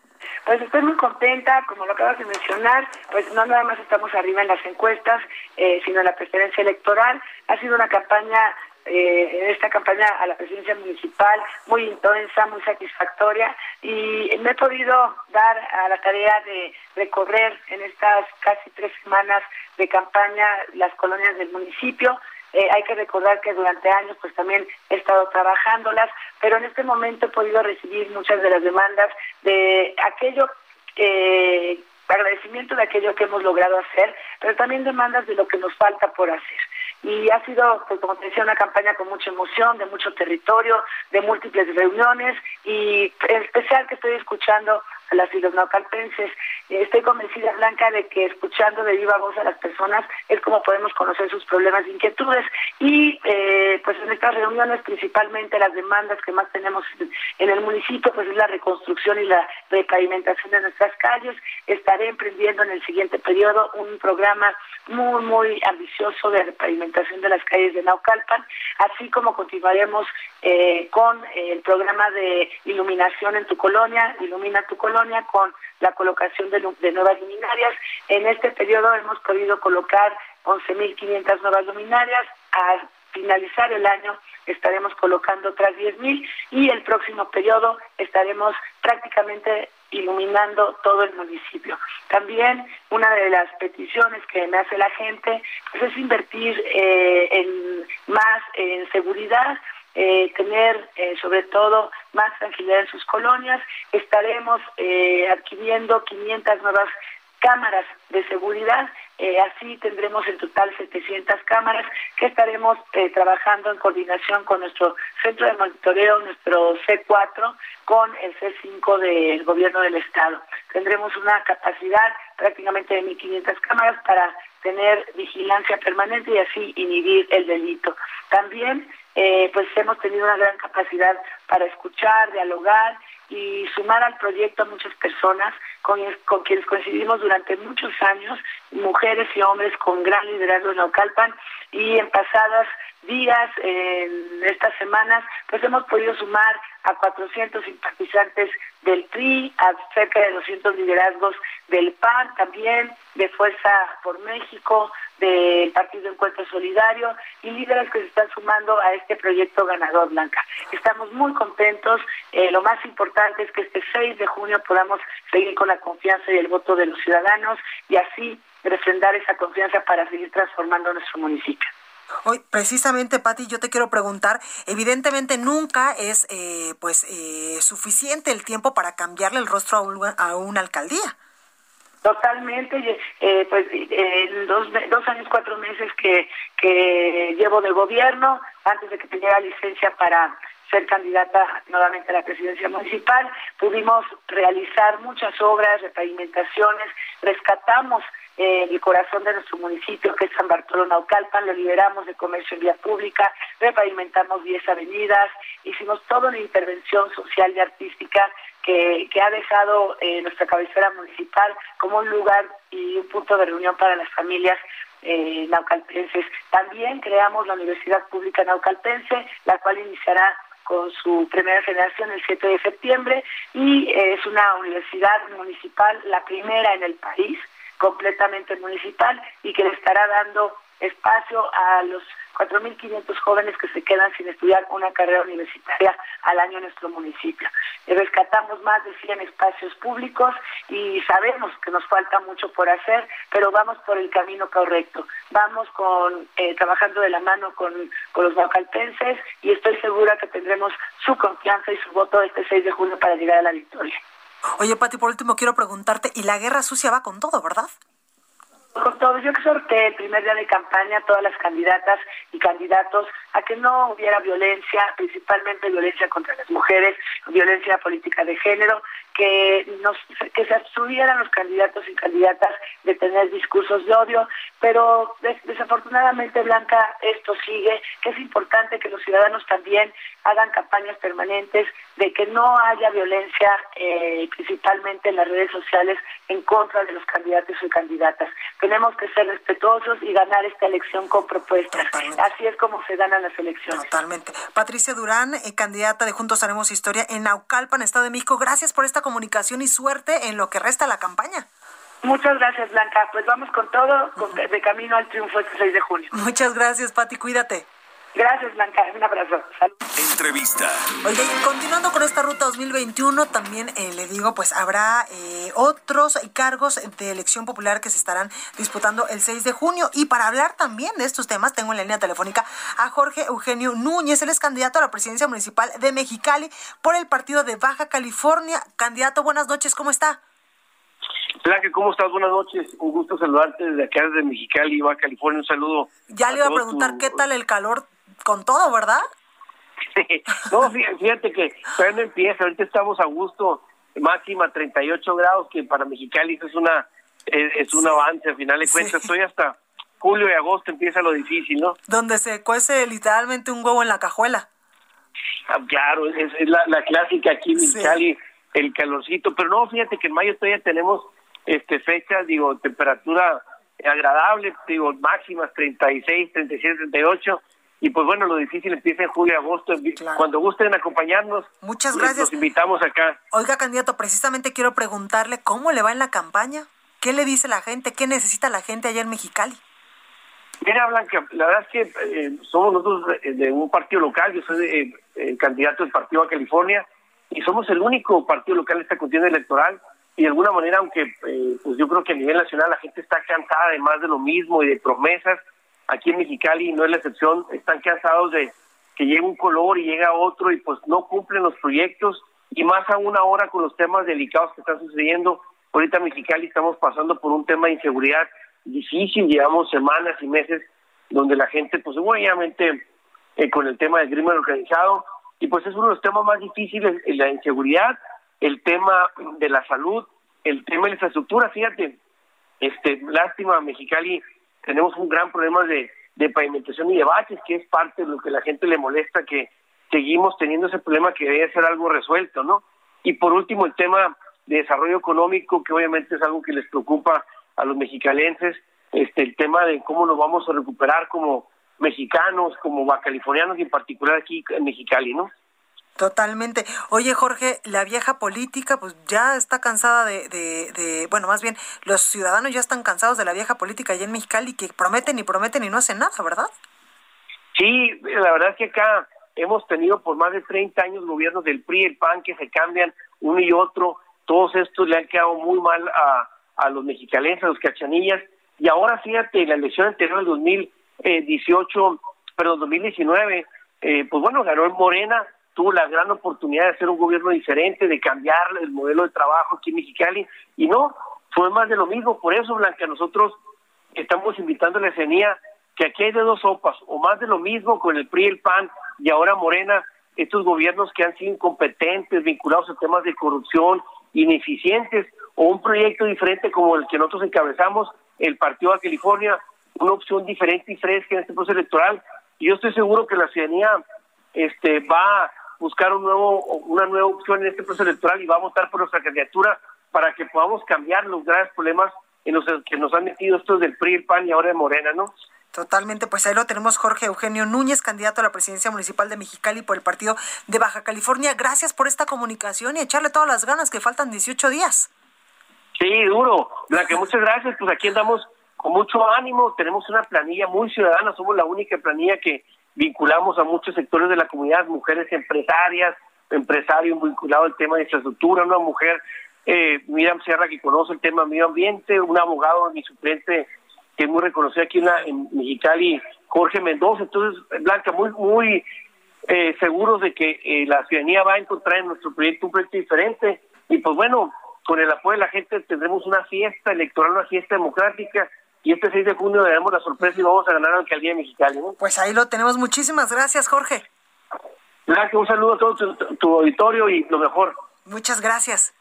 Pues estoy muy contenta, como lo acabas de mencionar, pues no nada más estamos arriba en las encuestas, eh, sino en la preferencia electoral. Ha sido una campaña eh, en esta campaña a la presidencia municipal muy intensa, muy satisfactoria y me he podido dar a la tarea de recorrer en estas casi tres semanas de campaña las colonias del municipio. Eh, hay que recordar que durante años pues también he estado trabajándolas, pero en este momento he podido recibir muchas de las demandas de aquello eh, agradecimiento de aquello que hemos logrado hacer, pero también demandas de lo que nos falta por hacer y ha sido, pues, como te decía, una campaña con mucha emoción, de mucho territorio, de múltiples reuniones y en especial que estoy escuchando a las naucalpenses. Estoy convencida, Blanca, de que escuchando de viva voz a las personas es como podemos conocer sus problemas e inquietudes. Y eh, pues en estas reuniones, principalmente las demandas que más tenemos en el municipio, pues es la reconstrucción y la repavimentación de nuestras calles. Estaré emprendiendo en el siguiente periodo un programa muy, muy ambicioso de repavimentación de las calles de Naucalpan, así como continuaremos eh, con el programa de iluminación en tu colonia, Ilumina tu colonia, con la colocación de, de nuevas luminarias. En este periodo hemos podido colocar 11.500 nuevas luminarias. A finalizar el año estaremos colocando otras 10.000 y el próximo periodo estaremos prácticamente iluminando todo el municipio. También una de las peticiones que me hace la gente pues, es invertir eh, más en seguridad, eh, tener eh, sobre todo más tranquilidad en sus colonias. Estaremos adquiriendo 500 nuevas cámaras de seguridad. Eh, así tendremos en total 700 cámaras que estaremos eh, trabajando en coordinación con nuestro centro de monitoreo, nuestro C4, con el C5 del gobierno del estado. Tendremos una capacidad prácticamente de 1.500 cámaras para tener vigilancia permanente y así inhibir el delito. También eh, pues hemos tenido una gran capacidad para escuchar, dialogar y sumar al proyecto a muchas personas con, quienes coincidimos durante muchos años, mujeres y hombres con gran liderazgo en Naucalpan. Y en pasadas días, en estas semanas, pues hemos podido sumar a 400 simpatizantes del PRI, a cerca de 200 liderazgos del PAN también, de Fuerza por México, del Partido Encuentro Solidario y líderes que se están sumando a este proyecto ganador Blanca. Estamos muy contentos. Eh, lo más importante es que este 6 de junio podamos seguir con la confianza y el voto de los ciudadanos y así refrendar esa confianza para seguir transformando nuestro municipio. Hoy, precisamente, Patti, yo te quiero preguntar, evidentemente nunca es eh, pues eh, suficiente el tiempo para cambiarle el rostro a, una alcaldía. Totalmente, eh, pues en dos, dos años, cuatro meses que, que llevo de gobierno, antes de que tuviera licencia para ser candidata nuevamente a la presidencia municipal, pudimos realizar muchas obras, repavimentaciones, rescatamos eh, el corazón de nuestro municipio, que es San Bartolo Naucalpan, lo liberamos de comercio en vía pública, repavimentamos 10 avenidas, hicimos toda una intervención social y artística que, que ha dejado eh, nuestra cabecera municipal como un lugar y un punto de reunión para las familias eh, naucalpenses. También creamos la Universidad Pública Naucalpense, la cual iniciará con su primera generación el 7 de septiembre y es una universidad municipal, la primera en el país, completamente municipal y que le estará dando espacio a los 4.500 jóvenes que se quedan sin estudiar una carrera universitaria al año en nuestro municipio. Rescatamos más de 100 espacios públicos y sabemos que nos falta mucho por hacer, pero vamos por el camino correcto. Vamos con eh, trabajando de la mano con, con los baucalpenses y estoy segura que tendremos su confianza y su voto este 6 de junio para llegar a la victoria. Oye, Pati, por último quiero preguntarte, y la guerra sucia va con todo, ¿verdad? Con todo, yo exhorté el primer día de campaña a todas las candidatas y candidatos a que no hubiera violencia, principalmente violencia contra las mujeres, violencia política de género, que nos que se abstuvieran los candidatos y candidatas de tener discursos de odio, pero desafortunadamente Blanca esto sigue, que es importante que los ciudadanos también hagan campañas permanentes de que no haya violencia eh, principalmente en las redes sociales en contra de los candidatos y candidatas. Tenemos que ser respetuosos y ganar esta elección con propuestas. Así es como se ganan las elecciones. Totalmente. Patricia Durán, eh, candidata de Juntos Haremos Historia en Naucalpan, Estado de México. Gracias por esta comunicación y suerte en lo que resta la campaña. Muchas gracias, Blanca. Pues vamos con todo, de camino al triunfo este 6 de junio. Muchas gracias, Pati. Cuídate. Gracias, Blanca. Un abrazo. Salud. Entrevista. Oye, continuando con esta ruta 2021, también eh, le digo, pues habrá eh, otros cargos de elección popular que se estarán disputando el 6 de junio. Y para hablar también de estos temas, tengo en la línea telefónica a Jorge Eugenio Núñez. Él es candidato a la presidencia municipal de Mexicali por el partido de Baja California. Candidato, buenas noches, ¿cómo está? Blanca, ¿cómo estás? Buenas noches. Un gusto saludarte desde acá, desde Mexicali, Baja California. Un saludo. Ya le iba a preguntar qué tal el calor con todo, ¿verdad? no, fíjate que todavía no empieza, ahorita estamos a gusto, máxima 38 grados, que para Mexicali es una es, un avance, al final de cuentas, estoy hasta julio y agosto empieza lo difícil, ¿no? Donde se cuece literalmente un huevo en la cajuela. Ah, claro, es, la, clásica aquí en Mexicali, el calorcito, pero no, fíjate que en mayo todavía tenemos este fechas, digo, temperatura agradable, digo, máximas 36, 37, 38, y pues bueno, lo difícil empieza en julio y agosto. Cuando gusten acompañarnos, muchas gracias. Los invitamos acá. Oiga, candidato, precisamente quiero preguntarle cómo le va en la campaña. ¿Qué le dice la gente? ¿Qué necesita la gente allá en Mexicali? Mira, Blanca, la verdad es que eh, somos nosotros de, un partido local. Yo soy eh, el candidato del Partido a California y somos el único partido local en esta contienda electoral. Y de alguna manera, aunque eh, pues yo creo que a nivel nacional la gente está cansada de más de lo mismo y de promesas, aquí en Mexicali no es la excepción, están cansados de que llegue un color y llega otro y pues no cumplen los proyectos y más aún ahora con los temas delicados que están sucediendo. Ahorita en Mexicali estamos pasando por un tema de inseguridad difícil, llevamos semanas y meses donde la gente pues obviamente eh, con el tema del crimen organizado y pues es uno de los temas más difíciles, la inseguridad, el tema de la salud, el tema de la infraestructura, fíjate, este lástima Mexicali tenemos un gran problema de, pavimentación y de baches, que es parte de lo que la gente le molesta, que seguimos teniendo ese problema que debe ser algo resuelto, ¿no? Y por último, el tema de desarrollo económico, que obviamente es algo que les preocupa a los mexicalenses, este, el tema de cómo nos vamos a recuperar como mexicanos, como californianos y en particular aquí en Mexicali, ¿no? Totalmente. Oye, Jorge, la vieja política, pues ya está cansada de, de, bueno, más bien, los ciudadanos ya están cansados de la vieja política allá en Mexicali, que prometen y prometen y no hacen nada, ¿verdad? Sí, la verdad es que acá hemos tenido por más de 30 años gobiernos del PRI el PAN que se cambian uno y otro. Todos estos le han quedado muy mal a, a los mexicalenses, a los cachanillas. Y ahora, fíjate, la elección anterior del 2018, perdón, 2019, eh, pues bueno, ganó el Morena, tuvo la gran oportunidad de hacer un gobierno diferente, de cambiar el modelo de trabajo aquí en Mexicali, y no, fue más de lo mismo. Por eso, Blanca, nosotros estamos invitando a la CENIA que aquí hay de dos sopas, o más de lo mismo con el PRI el PAN, y ahora Morena, estos gobiernos que han sido incompetentes, vinculados a temas de corrupción, ineficientes, o un proyecto diferente como el que nosotros encabezamos, el Partido de California, una opción diferente y fresca en este proceso electoral. Y yo estoy seguro que la ciudadanía este, va buscar un nuevo, una nueva opción en este proceso electoral y va a votar por nuestra candidatura para que podamos cambiar los graves problemas en los que nos han metido estos del PRI, el PAN y ahora de Morena, ¿no? Totalmente, pues ahí lo tenemos Jorge Eugenio Núñez, candidato a la presidencia municipal de Mexicali por el partido de Baja California. Gracias por esta comunicación y echarle todas las ganas que faltan 18 días. Sí, duro. que muchas gracias. Pues aquí andamos con mucho ánimo. Tenemos una planilla muy ciudadana. Somos la única planilla que vinculamos a muchos sectores de la comunidad, mujeres empresarias, empresarios vinculados al tema de infraestructura, una mujer, eh, Miriam Sierra, que conoce el tema medio ambiente, un abogado, mi suplente, que es muy reconocido aquí en, la, en Mexicali, Jorge Mendoza. Entonces, Blanca, muy, muy eh, seguros de que eh, la ciudadanía va a encontrar en nuestro proyecto un proyecto diferente. Y pues bueno, con el apoyo de la gente tendremos una fiesta electoral, una fiesta democrática y este 6 de junio daremos la sorpresa y vamos a ganar la alcaldía de Mexicali. Pues ahí lo tenemos. Muchísimas gracias, Jorge. Gracias, un saludo a todo tu, auditorio y lo mejor. Muchas gracias.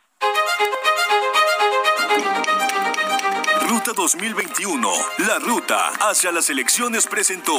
Ruta 2021, la ruta hacia las elecciones presentó.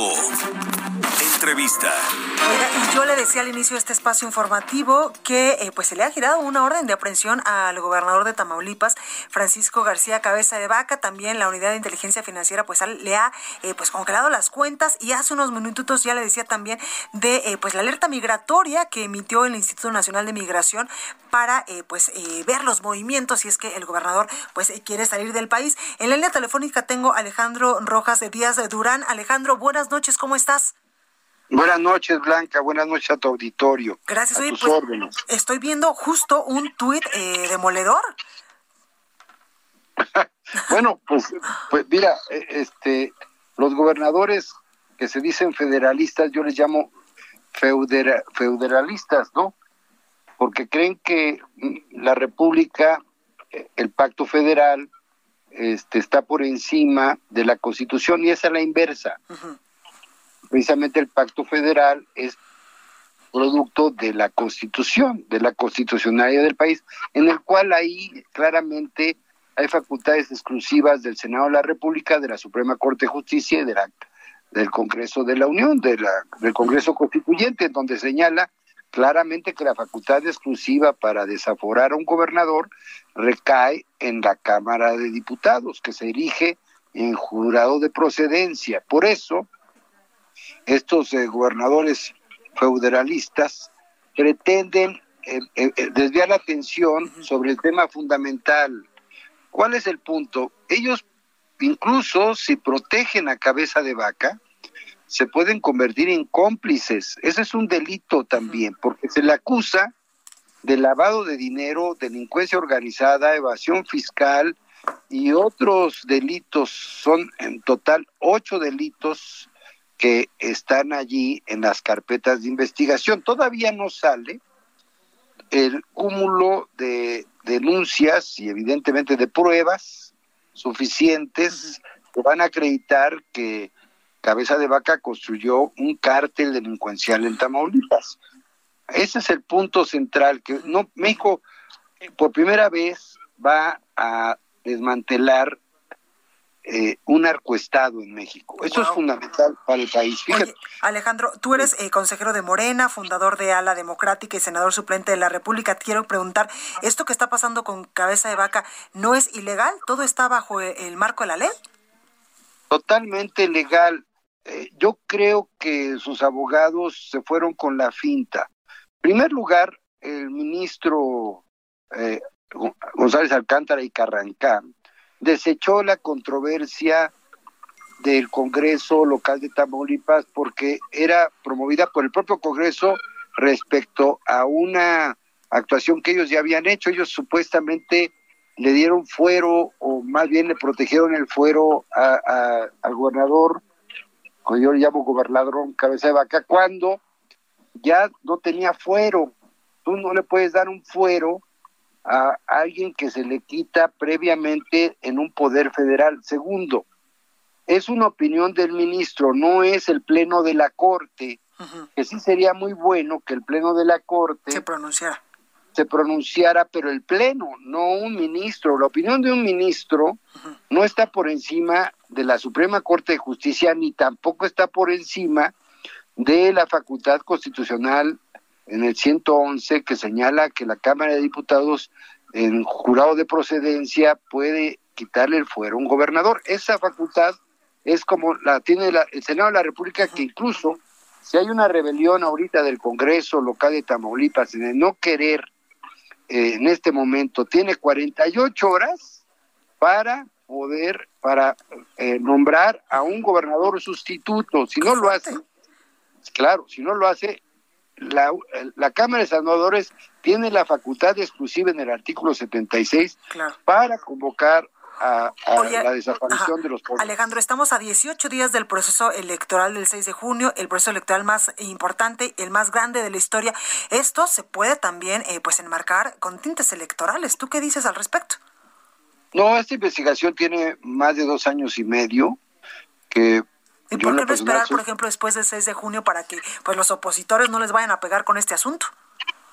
Entrevista. y yo le decía al inicio de este espacio informativo que eh, pues se le ha girado una orden de aprehensión al gobernador de Tamaulipas, Francisco García Cabeza de Vaca. También la unidad de inteligencia financiera pues le ha eh, pues congelado las cuentas y hace unos minutos ya le decía también de eh, pues la alerta migratoria que emitió el Instituto Nacional de Migración para pues ver los movimientos si es que el gobernador pues quiere salir del país. En la línea telefónica tengo a Alejandro Rojas de Díaz de Durán. Alejandro, buenas noches, ¿cómo estás? Buenas noches, Blanca. Buenas noches a tu auditorio. Gracias. A tus pues, órdenes. Estoy viendo justo un tuit eh, demoledor. bueno, pues, pues mira, eh, este, los gobernadores que se dicen federalistas, yo les llamo federalistas, ¿no? Porque creen que mm, la República, eh, el pacto federal, este, está por encima de la Constitución y esa es la inversa precisamente el pacto federal es producto de la constitución, de la constitucionalidad del país, en el cual ahí claramente hay facultades exclusivas del Senado de la República, de la Suprema Corte de Justicia y de la, del Congreso de la Unión, de la, del Congreso Constituyente, donde señala claramente que la facultad exclusiva para desaforar a un gobernador recae en la Cámara de Diputados, que se erige en jurado de procedencia. Por eso, estos eh, gobernadores federalistas pretenden eh, eh, desviar la atención sobre el tema fundamental. ¿Cuál es el punto? Ellos, incluso si protegen a cabeza de vaca, se pueden convertir en cómplices. Ese es un delito también, porque se le acusa de lavado de dinero, delincuencia organizada, evasión fiscal y otros delitos. Son en total ocho delitos que están allí en las carpetas de investigación. Todavía no sale el cúmulo de denuncias y evidentemente de pruebas suficientes que van a acreditar que Cabeza de Vaca construyó un cártel delincuencial en Tamaulipas. Ese es el punto central que no México por primera vez va a desmantelar eh, un narcoestado en México. Eso es fundamental para el país. Fíjate. Alejandro, tú eres eh, consejero de Morena, fundador de Ala Democrática y senador suplente de la República. quiero preguntar, ¿esto que está pasando con Cabeza de Vaca no es ilegal? ¿Todo está bajo el marco de la ley? Totalmente legal. Eh, yo creo que sus abogados se fueron con la finta. En primer lugar, el ministro eh, González Alcántara y Carrancán desechó la controversia del Congreso local de Tamaulipas porque era promovida por el propio Congreso respecto a una actuación que ellos ya habían hecho. Ellos supuestamente le dieron fuero o más bien le protegieron el fuero al gobernador, que yo le llamo gobernador cabeza de vaca, cuando ya no tenía fuero. Tú no le puedes dar un fuero a alguien que se le quita previamente en un poder federal. Segundo, es una opinión del ministro, no es el pleno de la Corte, que sí sería muy bueno que el pleno de la Corte se pronunciara. Se pronunciara, pero el pleno, no un ministro. La opinión de un ministro no está por encima de la Suprema Corte de Justicia ni tampoco está por encima de la facultad constitucional en el 111 que señala que la Cámara de Diputados en jurado de procedencia puede quitarle el fuero a un gobernador. Esa facultad es como la tiene el Senado de la República que incluso si hay una rebelión ahorita del Congreso local de Tamaulipas en el no querer eh, en este momento tiene 48 horas para poder para eh, nombrar a un gobernador sustituto. Si no lo hace, claro, si no lo hace, la, la Cámara de Senadores tiene la facultad exclusiva en el artículo 76 para convocar a, la desaparición de los pobres. Alejandro, estamos a 18 días del proceso electoral del 6 de junio, el proceso electoral más importante, el más grande de la historia. Esto se puede también eh, pues enmarcar con tintes electorales. ¿Tú qué dices al respecto? No, esta investigación tiene más de dos años y medio que ¿Y por qué no esperar, por ejemplo, después del 6 de junio para que pues los opositores no les vayan a pegar con este asunto?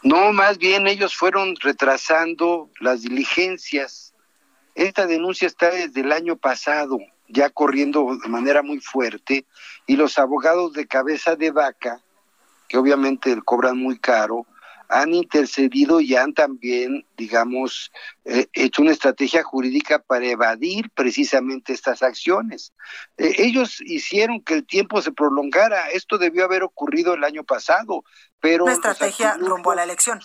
No, más bien ellos fueron retrasando las diligencias. Esta denuncia está desde el año pasado, ya corriendo de manera muy fuerte, y los abogados de cabeza de vaca, que obviamente cobran muy caro, han intercedido y han también, digamos, eh, hecho una estrategia jurídica para evadir precisamente estas acciones. Eh, ellos hicieron que el tiempo se prolongara. Esto debió haber ocurrido el año pasado, pero... Una estrategia rumbo a la elección.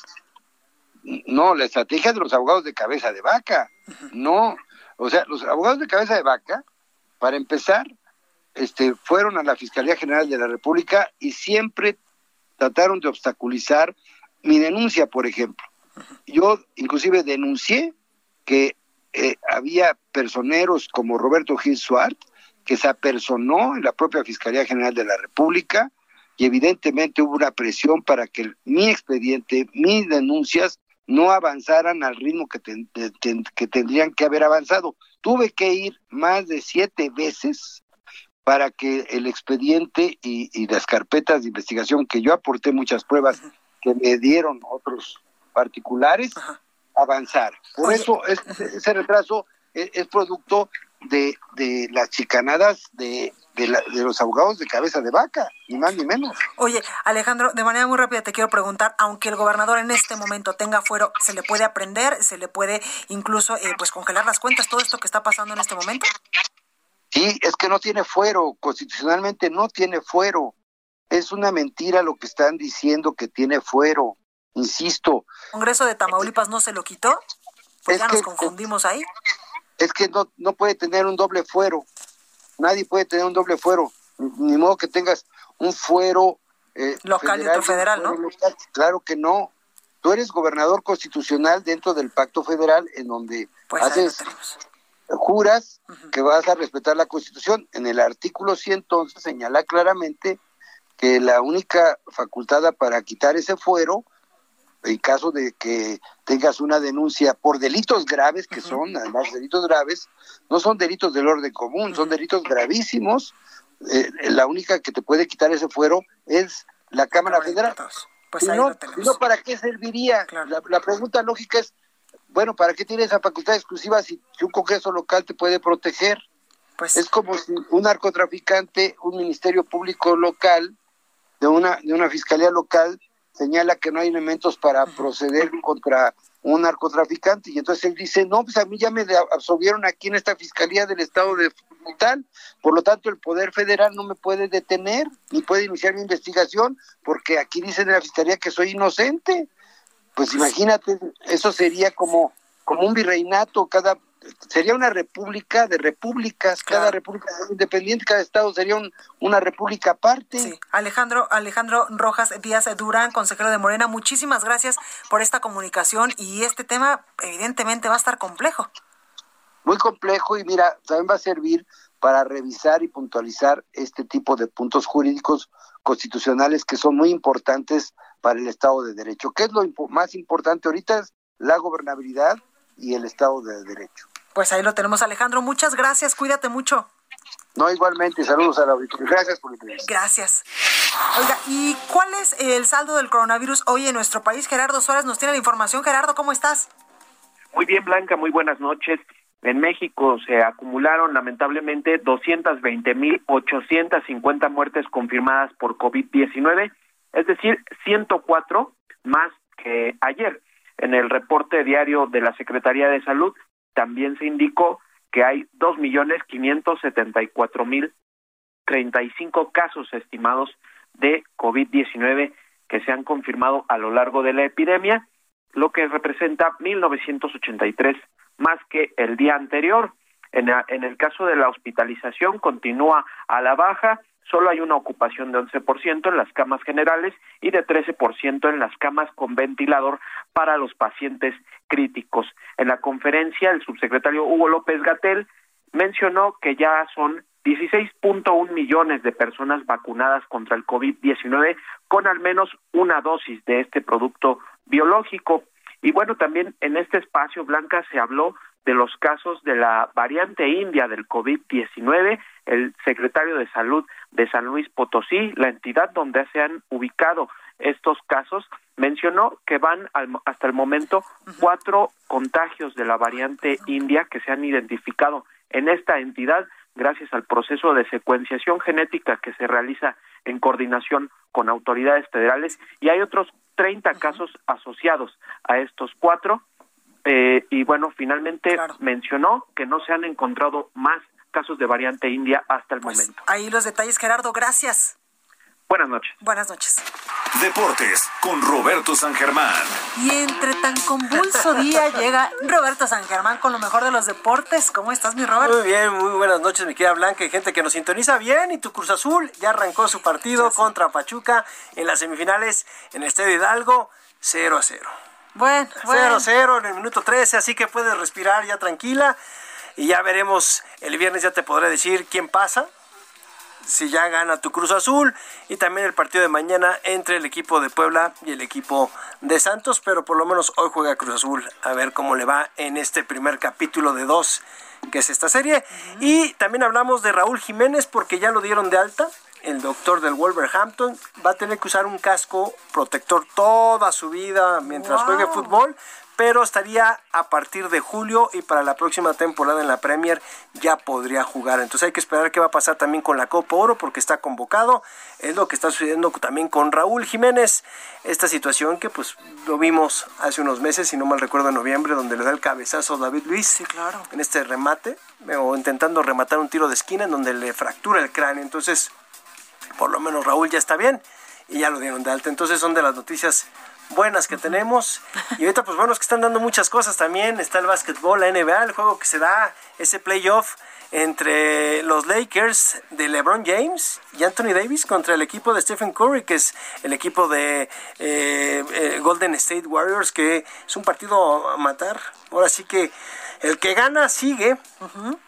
No, la estrategia de los abogados de cabeza de vaca. No, o sea, los abogados de cabeza de vaca, para empezar, este, fueron a la Fiscalía General de la República y siempre trataron de obstaculizar mi denuncia, por ejemplo. Yo inclusive denuncié que eh, había personeros como Roberto Gil Suárez que se apersonó en la propia Fiscalía General de la República y evidentemente hubo una presión para que mi expediente, mis denuncias no avanzaran al ritmo que, que tendrían que haber avanzado. Tuve que ir más de siete veces para que el expediente y, y las carpetas de investigación, que yo aporté muchas pruebas que me dieron otros particulares avanzar. Por eso ese retraso es, producto de, de, las chicanadas de, de, los abogados de cabeza de vaca, ni más ni menos. Oye, Alejandro, de manera muy rápida te quiero preguntar, aunque el gobernador en este momento tenga fuero, ¿se le puede aprender? ¿Se le puede incluso eh, pues congelar las cuentas, todo esto que está pasando en este momento? Sí, es que no tiene fuero, constitucionalmente no tiene fuero. Es una mentira lo que están diciendo que tiene fuero. Insisto. ¿El Congreso de Tamaulipas no se lo quitó? Pues ya nos confundimos ahí. Es que no, no puede tener un doble fuero. Nadie puede tener un doble fuero. Ni modo que tengas un fuero eh, local y otro federal, ¿no? Claro que no. Tú eres gobernador constitucional dentro del pacto federal en donde pues haces juras que vas a respetar la constitución. En el artículo 100 entonces señala claramente que la única facultada para quitar ese fuero, en caso de que tengas una denuncia por delitos graves, que son además delitos graves, no son delitos del orden común, son delitos gravísimos, eh, la única que te puede quitar ese fuero es la Cámara Federal. Pues no, ¿para qué serviría? La, la, pregunta lógica es, bueno, ¿para qué tiene esa facultad exclusiva si, si un Congreso local te puede proteger? Pues es como si un narcotraficante, un ministerio público local, de una, de una fiscalía local, señala que no hay elementos para proceder contra un narcotraficante. Y entonces él dice, no, pues a mí ya me absolvieron aquí en esta fiscalía del estado de tal, por lo tanto el poder federal no me puede detener ni puede iniciar mi investigación porque aquí dicen en la fiscalía que soy inocente. Pues imagínate, eso sería como como un virreinato, cada sería una república de repúblicas, cada república independiente, cada estado sería una república aparte. Sí. Alejandro, Alejandro Rojas Díaz Durán, consejero de Morena, muchísimas gracias por esta comunicación y este tema evidentemente va a estar complejo. Muy complejo y mira, también va a servir para revisar y puntualizar este tipo de puntos jurídicos constitucionales que son muy importantes para el Estado de Derecho. ¿Qué es lo más importante ahorita? Es la gobernabilidad y el Estado de Derecho. Pues ahí lo tenemos, Alejandro. Muchas gracias, cuídate mucho. No, igualmente, saludos a la auditoría. Gracias por el Gracias. Oiga, ¿y cuál es el saldo del coronavirus hoy en nuestro país? Gerardo Suárez nos tiene la información. Gerardo, ¿cómo estás? Muy bien, Blanca, muy buenas noches. En México se acumularon lamentablemente 220.850 muertes confirmadas por COVID-19, es decir, 104 más que ayer. En el reporte diario de la Secretaría de Salud también se indicó que hay dos millones quinientos setenta y cuatro mil treinta y cinco casos estimados de COVID-19 que se han confirmado a lo largo de la epidemia, lo que representa 1.983 más que el día anterior. En el caso de la hospitalización continúa a la baja solo hay una ocupación de 11% en las camas generales y de 13% en las camas con ventilador para los pacientes críticos. En la conferencia, el subsecretario Hugo López Gatel mencionó que ya son 16.1 millones de personas vacunadas contra el COVID-19 con al menos una dosis de este producto biológico. Y bueno, también en este espacio, Blanca, se habló de los casos de la variante india del COVID-19, el secretario de Salud de San Luis Potosí, la entidad donde se han ubicado estos casos, mencionó que van hasta el momento cuatro contagios de la variante india que se han identificado en esta entidad gracias al proceso de secuenciación genética que se realiza en coordinación con autoridades federales. Y hay otros 30 casos asociados a estos cuatro eh, y bueno, finalmente mencionó que no se han encontrado más casos de variante india hasta el pues, momento. Ahí los detalles, Gerardo, gracias. Buenas noches. Buenas noches. Deportes con Roberto San Germán. Y entre tan convulso día llega Roberto San Germán con lo mejor de los deportes. ¿Cómo estás, mi Robert? Muy bien, muy buenas noches, mi querida Blanca y gente que nos sintoniza bien. Y tu Cruz Azul ya arrancó su partido contra Pachuca en las semifinales en el Estadio Hidalgo 0 a 0. Bueno, bueno. 0-0 en el minuto 13, así que puedes respirar ya tranquila. Y ya veremos, el viernes ya te podré decir quién pasa, si ya gana tu Cruz Azul. Y también el partido de mañana entre el equipo de Puebla y el equipo de Santos. Pero por lo menos hoy juega Cruz Azul. A ver cómo le va en este primer capítulo de dos que es esta serie. Y también hablamos de Raúl Jiménez porque ya lo dieron de alta el doctor del Wolverhampton va a tener que usar un casco protector toda su vida mientras juegue fútbol, pero estaría a partir de julio y para la próxima temporada en la Premier ya podría jugar. Entonces hay que esperar qué va a pasar también con la Copa Oro porque está convocado. Es lo que está sucediendo también con Raúl Jiménez. Esta situación que pues lo vimos hace unos meses, si no mal recuerdo en noviembre, donde le da el cabezazo a David Luis sí, claro. en este remate o intentando rematar un tiro de esquina en donde le fractura el cráneo. Entonces por lo menos Raúl ya está bien y ya lo dieron de alta. Entonces son de las noticias buenas que tenemos. Y ahorita, pues bueno, es que están dando muchas cosas también. Está el básquetbol, la NBA, el juego que se da, ese playoff entre los Lakers de LeBron James y Anthony Davis contra el equipo de Stephen Curry, que es el equipo de eh, eh, Golden State Warriors, que es un partido a matar. Ahora sí que el que gana sigue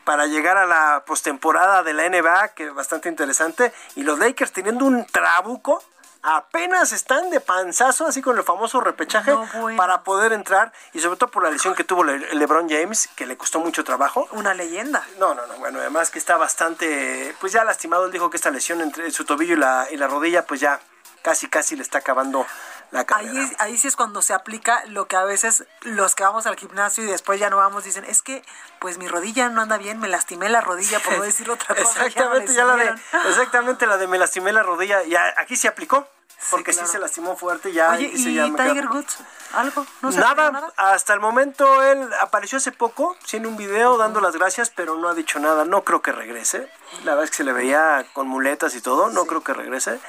para llegar a la postemporada de la NBA, que es bastante interesante. Y los Lakers teniendo un trabuco, apenas están de panzazo, así con el famoso repechaje, para poder entrar. Y sobre todo por la lesión que tuvo LeBron James, que le costó mucho trabajo. Una leyenda. No, no, no. Bueno, además que está bastante, pues ya lastimado. Él dijo que esta lesión entre su tobillo y la, y la rodilla, pues ya casi, casi le está acabando la carrera. Ahí, ahí sí es cuando se aplica lo que a veces los que vamos al gimnasio y después ya no vamos dicen, es que pues mi rodilla no anda bien, me lastimé la rodilla, por no decir otra cosa. Exactamente, ya, la de, exactamente la de me lastimé la rodilla, ya aquí se aplicó. Porque sí, se lastimó fuerte ya. Oye, ¿y, Tiger Woods? ¿Algo? ¿No nada, nada, hasta el momento él apareció hace poco, tiene un video dando las gracias, pero no ha dicho nada. No creo que regrese. La verdad es que se le veía con muletas y todo, no creo que regrese.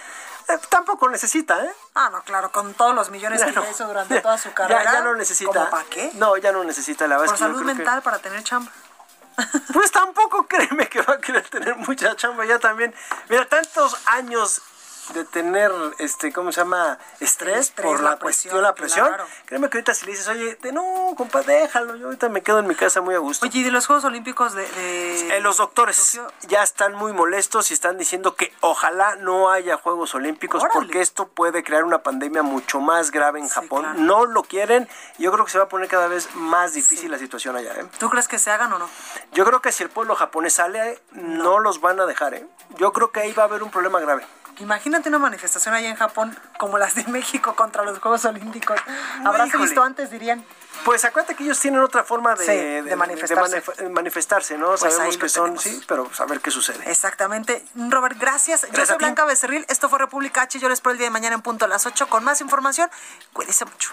Eh, tampoco necesita, ¿eh? Ah, no, claro, con todos los millones que hizo durante toda su carrera. Ya, no necesita. para qué? No, ya no necesita, la verdad. Por salud mental, para tener chamba. Pues tampoco créeme que va a querer tener mucha chamba ya también. Mira, tantos años de tener, este, ¿cómo se llama? Estrés, por la, cuestión, la presión. Créeme que ahorita si le dices, oye, no, compa, déjalo, yo ahorita me quedo en mi casa muy a gusto. Oye, ¿y de los Juegos Olímpicos de...? Eh, los doctores ya están muy molestos y están diciendo que ojalá no haya Juegos Olímpicos porque esto puede crear una pandemia mucho más grave en Japón. No lo quieren yo creo que se va a poner cada vez más difícil la situación allá. ¿eh? ¿Tú crees que se hagan o no? Yo creo que si el pueblo japonés sale, no, no los van a dejar. ¿eh? Yo creo que ahí va a haber un problema grave. Imagínate una manifestación allá en Japón como las de México contra los Juegos Olímpicos. ¿Habrás visto antes, dirían? Pues acuérdate que ellos tienen otra forma de, de, manifestarse. manifestarse. ¿no? Pues Sabemos que son, sí, pero a ver qué sucede. Exactamente. Robert, gracias. yo soy Blanca Becerril. Esto fue República H. Yo les espero el día de mañana en punto a las 8 con más información. Cuídense mucho.